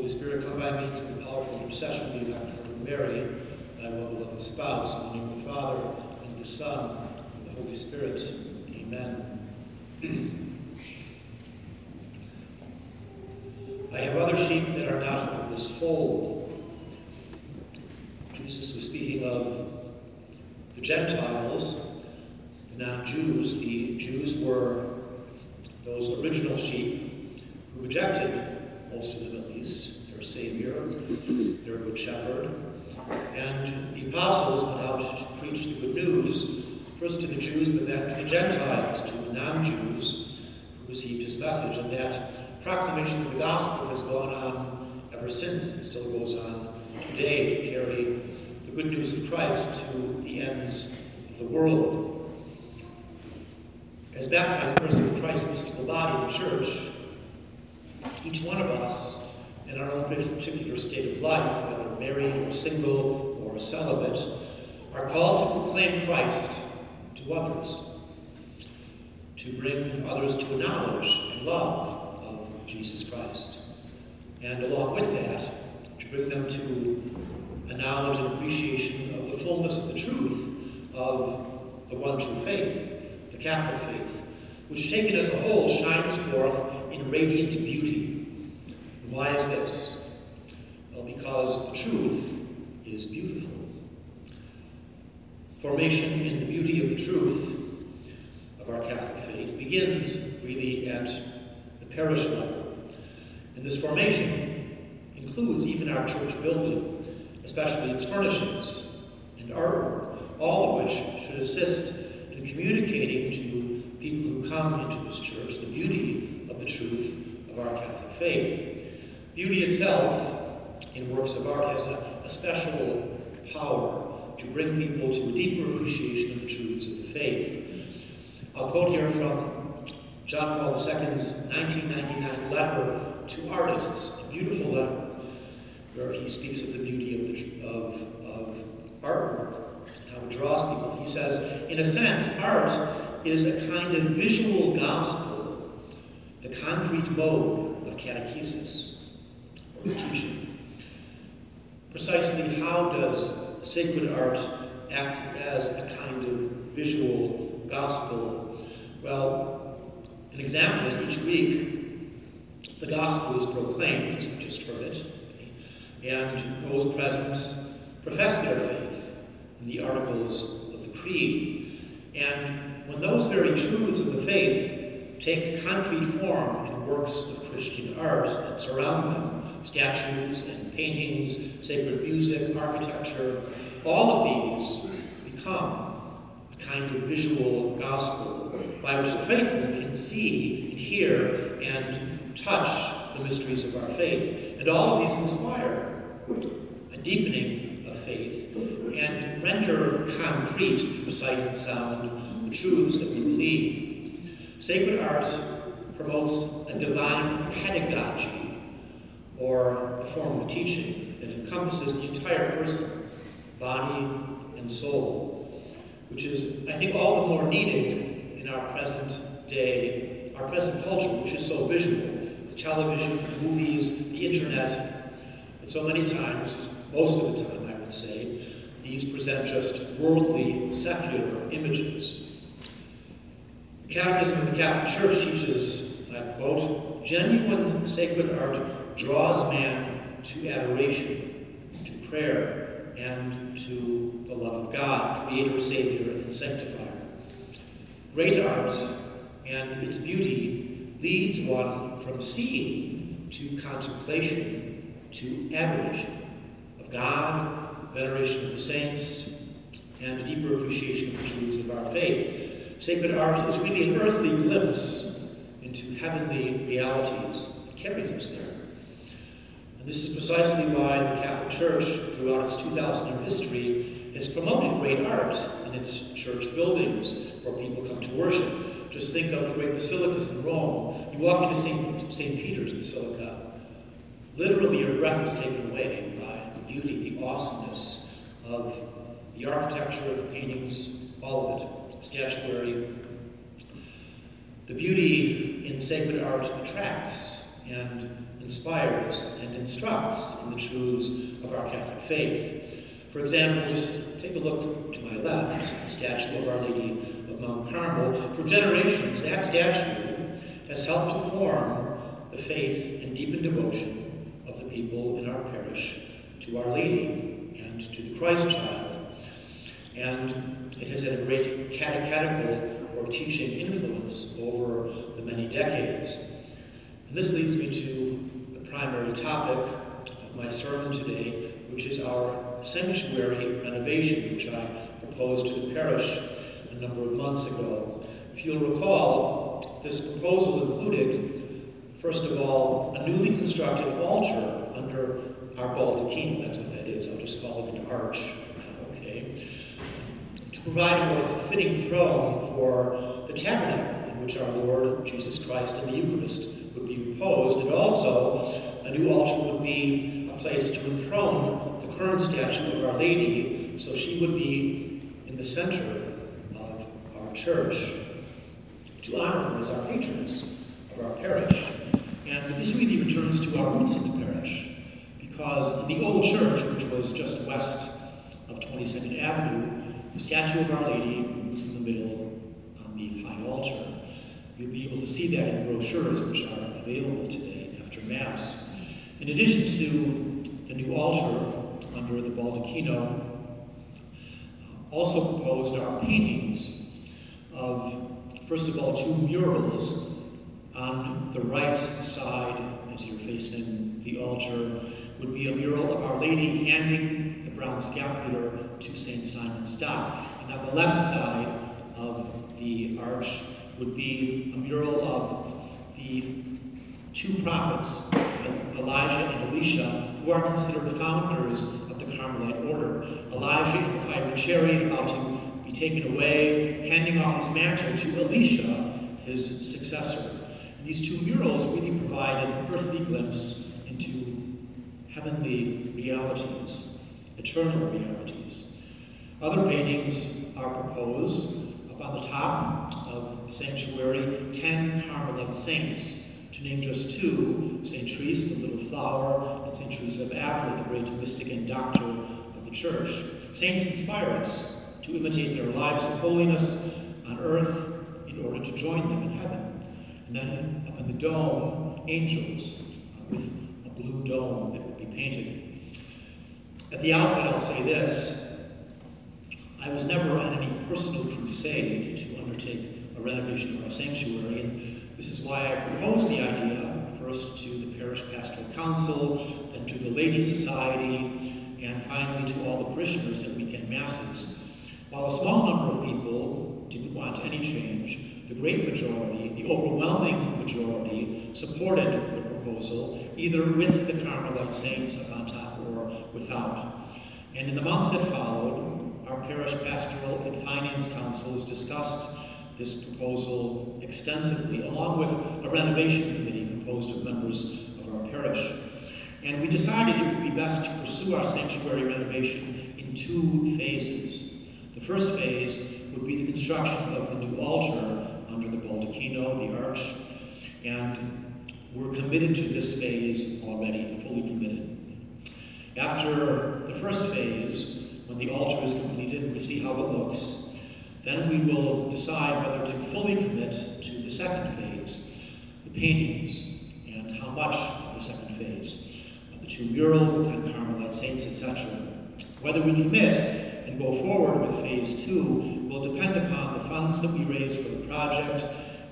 Holy Spirit, come by means of the powerful intercession of the Immaculate Mary, thy well-beloved spouse, in the name of the Father, and the Son, and the Holy Spirit. Amen. I have other sheep that are not of this fold. Jesus was speaking of the Gentiles, the non-Jews. The Jews were those original sheep who rejected, most of them at least, their Savior, their Good Shepherd. And the apostles went out to preach the good news, first to the Jews, but then to the Gentiles, to the non-Jews who received his message. And that proclamation of the gospel has gone on ever since. It still goes on today to carry the good news of Christ to the ends of the world. As baptized person in Christ's mystical body, of the church, each one of us, in our own particular state of life, whether married or single or celibate, are called to proclaim Christ to others, to bring others to a knowledge and love of Jesus Christ. And along with that, to bring them to a knowledge and appreciation of the fullness of the truth of the one true faith, the Catholic faith, which taken as a whole shines forth in radiant beauty. Why is this? Well, because the truth is beautiful. Formation in the beauty of the truth of our Catholic faith begins really at the parish level. And this formation includes even our church building, especially its furnishings and artwork, all of which should assist in communicating to people who come into this church the beauty of the truth of our Catholic faith. Beauty itself in works of art has a, a special power to bring people to a deeper appreciation of the truths of the faith. I'll quote here from John Paul II's 1999 letter to artists, a beautiful letter, where he speaks of the beauty of, the, of, of artwork and how it draws people. He says, in a sense, art is a kind of visual gospel, the concrete mode of catechesis or. Precisely how does sacred art act as a kind of visual gospel? Well, an example is each week the gospel is proclaimed, as we just heard it, and those present profess their faith in the articles of the creed. And when those very truths of the faith take concrete form in works of Christian art that surround them, statues and paintings, sacred music, architecture, all of these become a kind of visual gospel by which the faithful can see and hear and touch the mysteries of our faith. And all of these inspire a deepening of faith and render concrete through sight and sound the truths that we believe. Sacred art promotes a divine pedagogy or a form of teaching that encompasses the entire person, body and soul, which is, I think, all the more needed in our present day, our present culture, which is so visual, with television, movies, the internet. But so many times, most of the time, I would say, these present just worldly, secular images. The Catechism of the Catholic Church teaches, and I quote, genuine sacred art draws man to adoration, to prayer, and to the love of God, Creator, Savior, and Sanctifier. Great art and its beauty leads one from seeing to contemplation to adoration of God, veneration of the saints, and a deeper appreciation of the truths of our faith. Sacred art is really an earthly glimpse into heavenly realities. It carries us there. And this is precisely why the Catholic Church, throughout its 2,000 year history, has promoted great art in its church buildings where people come to worship. Just think of the great basilicas in Rome. You walk into St. St. Peter's Basilica, literally your breath is taken away by the beauty, the awesomeness of the architecture, the paintings, all of it, statuary. The beauty in sacred art attracts and inspires and instructs in the truths of our Catholic faith. For example, just take a look to my left, the statue of Our Lady of Mount Carmel. For generations, that statue has helped to form the faith and deepen devotion of the people in our parish to Our Lady and to the Christ child. And it has had a great catechetical or teaching influence over the many decades. And this leads me to primary topic of my sermon today, which is our sanctuary renovation, which I proposed to the parish a number of months ago. If you'll recall, this proposal included, first of all, a newly constructed altar under our baldacchino. That's what that is. I'll just call it an arch okay? To provide a more fitting throne for the tabernacle in which our Lord Jesus Christ and the Eucharist would be reposed, and also a new altar would be a place to enthrone the current statue of Our Lady, so she would be in the center of our church to honor her as our patroness of our parish. And this really returns to our roots in the parish, because in the old church, which was just west of 22nd Avenue, the statue of Our Lady was in the middle on the high altar. You'll be able to see that in brochures which are available today after Mass. In addition to the new altar under the baldacchino, uh, also proposed are paintings of, first of all, two murals on the right side as you're facing the altar would be a mural of Our Lady handing the brown scapular to St. Simon Stock. And on the left side of the arch would be a mural of the two prophets, Elijah and Elisha, who are considered founders of the Carmelite order. Elijah in the fiery chariot about to be taken away, handing off his mantle to Elisha, his successor. These two murals really provide an earthly glimpse into heavenly realities, eternal realities. Other paintings are proposed up on the top of the sanctuary, ten Carmelite saints to name just two, St. Therese, the little flower, and St. Teresa of Avila, the great mystic and doctor of the church. Saints inspire us to imitate their lives of holiness on earth in order to join them in heaven. And then up in the dome, angels uh, with a blue dome that would be painted. At the outset, I'll say this. I was never on any personal crusade to undertake a renovation of our sanctuary, and this is why I proposed the idea first to the Parish Pastoral Council, then to the Lady Society, and finally to all the parishioners at weekend masses. While a small number of people didn't want any change, the great majority, the overwhelming majority, supported the proposal, either with the Carmelite saints up on top or without. And in the months that followed, our parish pastoral and finance councils discussed this proposal extensively, along with a renovation committee composed of members of our parish. And we decided it would be best to pursue our sanctuary renovation in two phases. The first phase would be the construction of the new altar under the baldacchino, the arch, and we're committed to this phase already, fully committed. After the first phase, when the altar is completed, we see how it looks. Then we will decide whether to fully commit to the second phase, the paintings, and how much of the second phase, the two murals, the ten Carmelite saints, etc. Whether we commit and go forward with phase two will depend upon the funds that we raise for the project,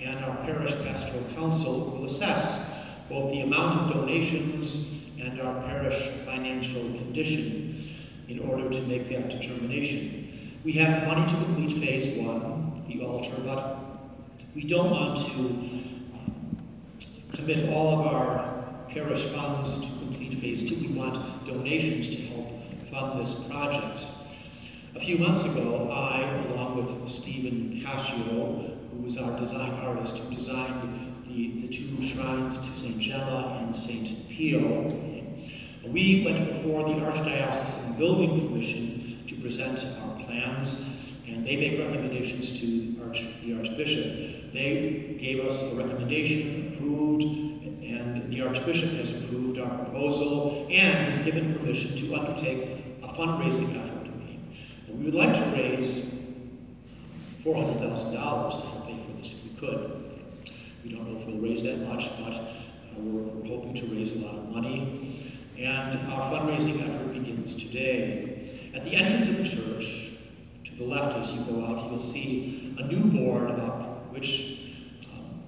and our parish pastoral council will assess both the amount of donations and our parish financial condition in order to make that determination. We have the money to complete phase one, the altar, but we don't want to um, commit all of our parish funds to complete phase two. We want donations to help fund this project. A few months ago, I, along with Stephen Cascio, who was our design artist who designed the, the two shrines to St. Gemma and St. Pio, we went before the Archdiocesan Building Commission to present our plans. and they make recommendations to Arch, the Archbishop. They gave us a recommendation, approved, and the Archbishop has approved our proposal and has given permission to undertake a fundraising effort. We would like to raise $400,000 to help pay for this if we could. We don't know if we'll raise that much, but uh, we're, we're hoping to raise a lot of money. And our fundraising effort begins today. At the entrance of the church, to the left as you go out, you will see a new board up, which um,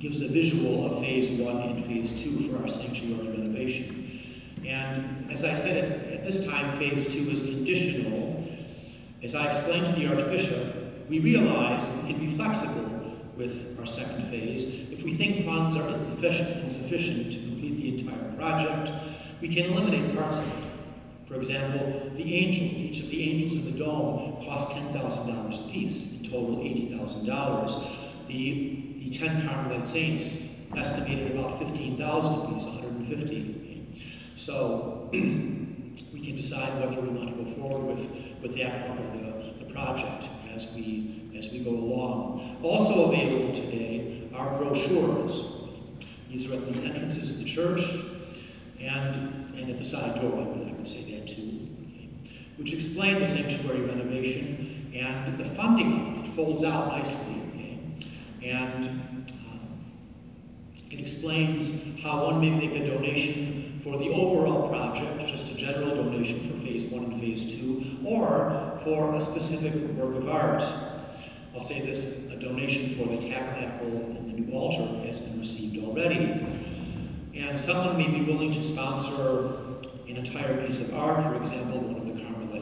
gives a visual of phase one and phase two for our sanctuary renovation. And as I said, at this time, phase two is conditional. As I explained to the Archbishop, we realize that we can be flexible with our second phase. If we think funds are insufficient, insufficient to complete the entire project, we can eliminate parts of it. For example, the angels, each of the angels in the dome cost $10,000 apiece, in total $80,000. The, the 10 Carmelite saints estimated about 15,000 apiece, 150. So we can decide whether we want to go forward with, with that part of the, the project as we, as we go along. Also available today are brochures. These are at the entrances of the church and, and at the side door, I would, I would say that too, okay, which explain the sanctuary renovation and the funding of it. It folds out nicely, okay? And um, it explains how one may make a donation for the overall project, just a general donation for phase one and phase two, or for a specific work of art. I'll say this a donation for the tabernacle and the new altar has been received already. And someone may be willing to sponsor an entire piece of art, for example,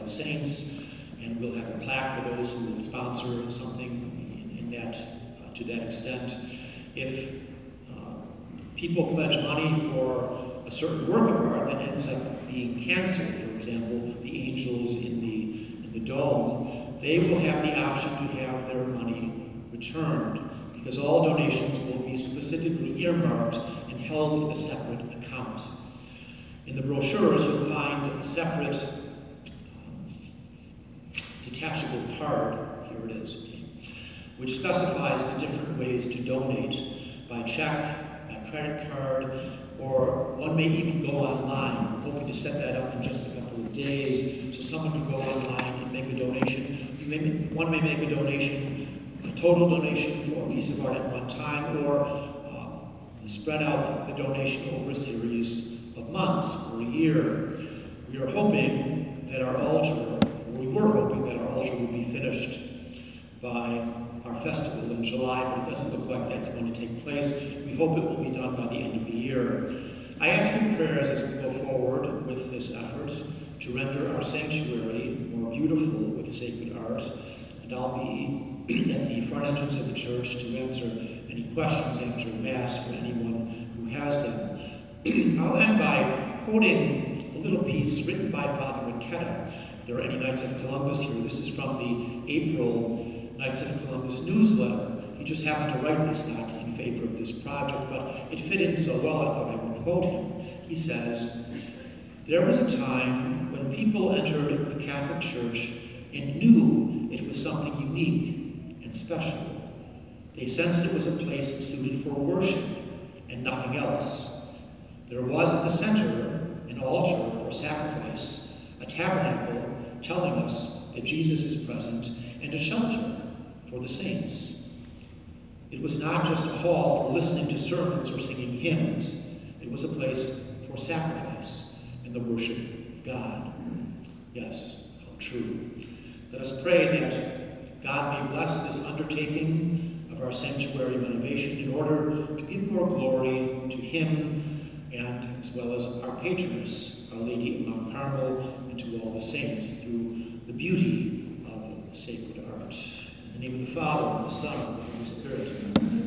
saints, and we'll have a plaque for those who will sponsor something in, in that, uh, to that extent. If uh, people pledge money for a certain work of art that ends up being canceled, for example, the angels in the, in the dome, they will have the option to have their money returned because all donations will be specifically earmarked and held in a separate account. In the brochures, you'll find a separate detachable card, here it is, which specifies the different ways to donate by check, by credit card, or one may even go online. Hoping to set that up in just a couple of days so someone can go online and make a donation. May, one may make a donation, a total donation for a piece of art at one time, or uh, spread out the donation over a series of months or a year. We are hoping that our altar, we were hoping that our altar would be finished by our festival in July, but it doesn't look like that's going to take place. We hope it will be done by the end of the year. I ask your prayers as we go forward with this effort to render our sanctuary more beautiful with sacred art, and I'll be at the front entrance of the church to answer any questions after Mass for anyone who has them. I'll end by quoting a little piece written by Father Riquetta. There are any Knights of Columbus here, this is from the April Knights of Columbus newsletter. He just happened to write this not in favor of this project, but it fit in so well I thought I would quote him. He says, There was a time when people entered the Catholic Church and knew it was something unique and special. They sensed it was a place suited for worship and nothing else. There was at the center an altar for sacrifice, a tabernacle telling us that Jesus is present, and a shelter for the saints. It was not just a hall for listening to sermons or singing hymns, it was a place for sacrifice and the worship of God. Yes, how true. Let us pray that God may bless this undertaking of our sanctuary renovation in order to give more glory to Him and as well as our patroness, Our Lady of Mount Carmel, to all the saints through the beauty of sacred art. In the name of the Father, and the Son, and the Holy Spirit.